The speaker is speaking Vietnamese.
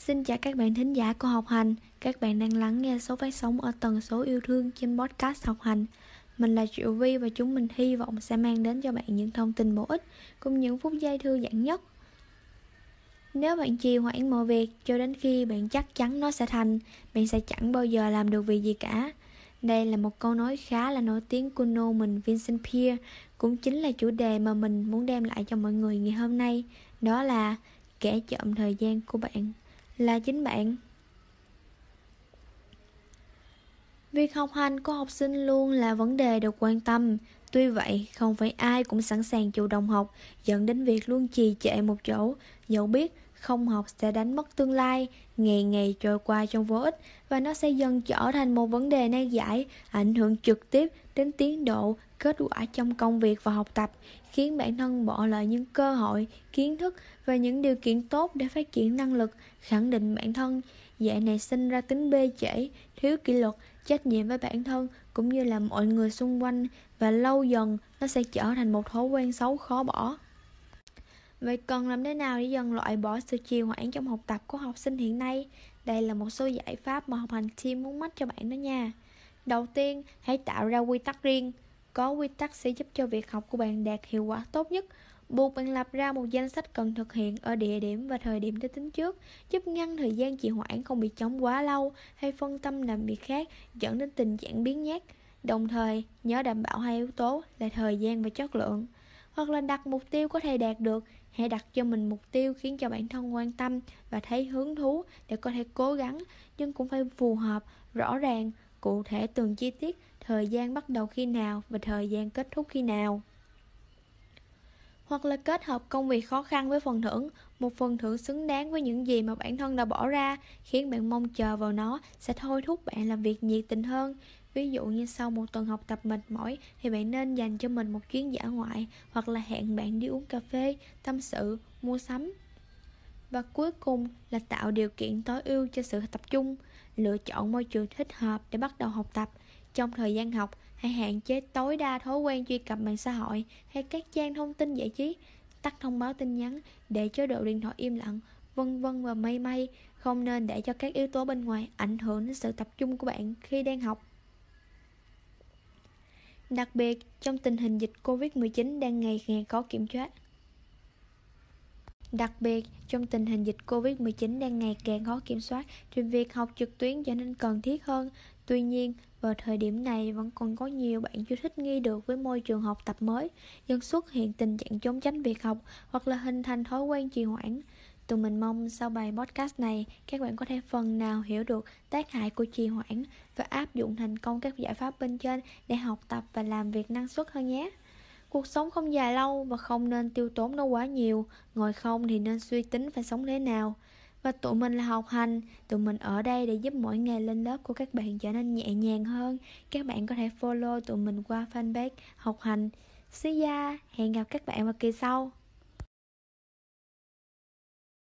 Xin chào các bạn thính giả của Học Hành. Các bạn đang lắng nghe số phát sóng ở tần số yêu thương trên podcast Học Hành. Mình là Triệu Vi và chúng mình hy vọng sẽ mang đến cho bạn những thông tin bổ ích Cùng những phút giây thư giãn nhất. Nếu bạn trì hoãn mọi việc cho đến khi bạn chắc chắn nó sẽ thành, Bạn sẽ chẳng bao giờ làm được việc gì cả. Đây là một câu nói khá là nổi tiếng của nô mình Vincent Peale, Cũng chính là chủ đề mà mình muốn đem lại cho mọi người ngày hôm nay, Đó là kẻ chậm thời gian của bạn là chính bạn. Việc học hành của học sinh luôn là vấn đề được quan tâm. Tuy vậy, không phải ai cũng sẵn sàng chủ động học Dẫn đến việc luôn trì trệ một chỗ. Dẫu biết không học sẽ đánh mất tương lai Ngày ngày trôi qua trong vô ích Và nó sẽ dần trở thành một vấn đề nan giải Ảnh hưởng trực tiếp đến tiến độ, kết quả trong công việc và học tập Khiến bản thân bỏ lỡ những cơ hội, kiến thức và những điều kiện tốt để phát triển năng lực Khẳng định bản thân Dạy này sinh ra tính bê trễ, thiếu kỷ luật, trách nhiệm với bản thân cũng như là mọi người xung quanh và lâu dần nó sẽ trở thành một thói quen xấu khó bỏ. Vậy cần làm thế nào để dần loại bỏ sự trì hoãn trong học tập của học sinh hiện nay? Đây là một số giải pháp mà học hành team muốn mách cho bạn đó nha. Đầu tiên, hãy tạo ra quy tắc riêng. Có quy tắc sẽ giúp cho việc học của bạn đạt hiệu quả tốt nhất. Buộc bạn lập ra một danh sách cần thực hiện ở địa điểm và thời điểm đã tính trước, giúp ngăn thời gian trì hoãn không bị chống quá lâu hay phân tâm làm việc khác dẫn đến tình trạng biến nhát. Đồng thời, nhớ đảm bảo hai yếu tố là thời gian và chất lượng. Hoặc là đặt mục tiêu có thể đạt được, hãy đặt cho mình mục tiêu khiến cho bản thân quan tâm và thấy hứng thú để có thể cố gắng, nhưng cũng phải phù hợp, rõ ràng, cụ thể từng chi tiết, thời gian bắt đầu khi nào và thời gian kết thúc khi nào hoặc là kết hợp công việc khó khăn với phần thưởng, một phần thưởng xứng đáng với những gì mà bản thân đã bỏ ra, khiến bạn mong chờ vào nó sẽ thôi thúc bạn làm việc nhiệt tình hơn. Ví dụ như sau một tuần học tập mệt mỏi thì bạn nên dành cho mình một chuyến dã ngoại hoặc là hẹn bạn đi uống cà phê, tâm sự, mua sắm. Và cuối cùng là tạo điều kiện tối ưu cho sự tập trung, lựa chọn môi trường thích hợp để bắt đầu học tập. Trong thời gian học, hãy hạn chế tối đa thói quen truy cập mạng xã hội hay các trang thông tin giải trí, tắt thông báo tin nhắn, để chế độ điện thoại im lặng, vân vân và mây mây, không nên để cho các yếu tố bên ngoài ảnh hưởng đến sự tập trung của bạn khi đang học. Đặc biệt, trong tình hình dịch Covid-19 đang ngày càng khó kiểm soát. Đặc biệt, trong tình hình dịch Covid-19 đang ngày càng khó kiểm soát, thì việc học trực tuyến trở nên cần thiết hơn. Tuy nhiên, vào thời điểm này vẫn còn có nhiều bạn chưa thích nghi được với môi trường học tập mới, dần xuất hiện tình trạng trốn tránh việc học hoặc là hình thành thói quen trì hoãn. Tụi mình mong sau bài podcast này, các bạn có thể phần nào hiểu được tác hại của trì hoãn và áp dụng thành công các giải pháp bên trên để học tập và làm việc năng suất hơn nhé. Cuộc sống không dài lâu và không nên tiêu tốn nó quá nhiều, ngồi không thì nên suy tính phải sống thế nào. Và tụi mình là học hành, tụi mình ở đây để giúp mỗi ngày lên lớp của các bạn trở nên nhẹ nhàng hơn. Các bạn có thể follow tụi mình qua fanpage học hành. See ya, hẹn gặp các bạn vào kỳ sau.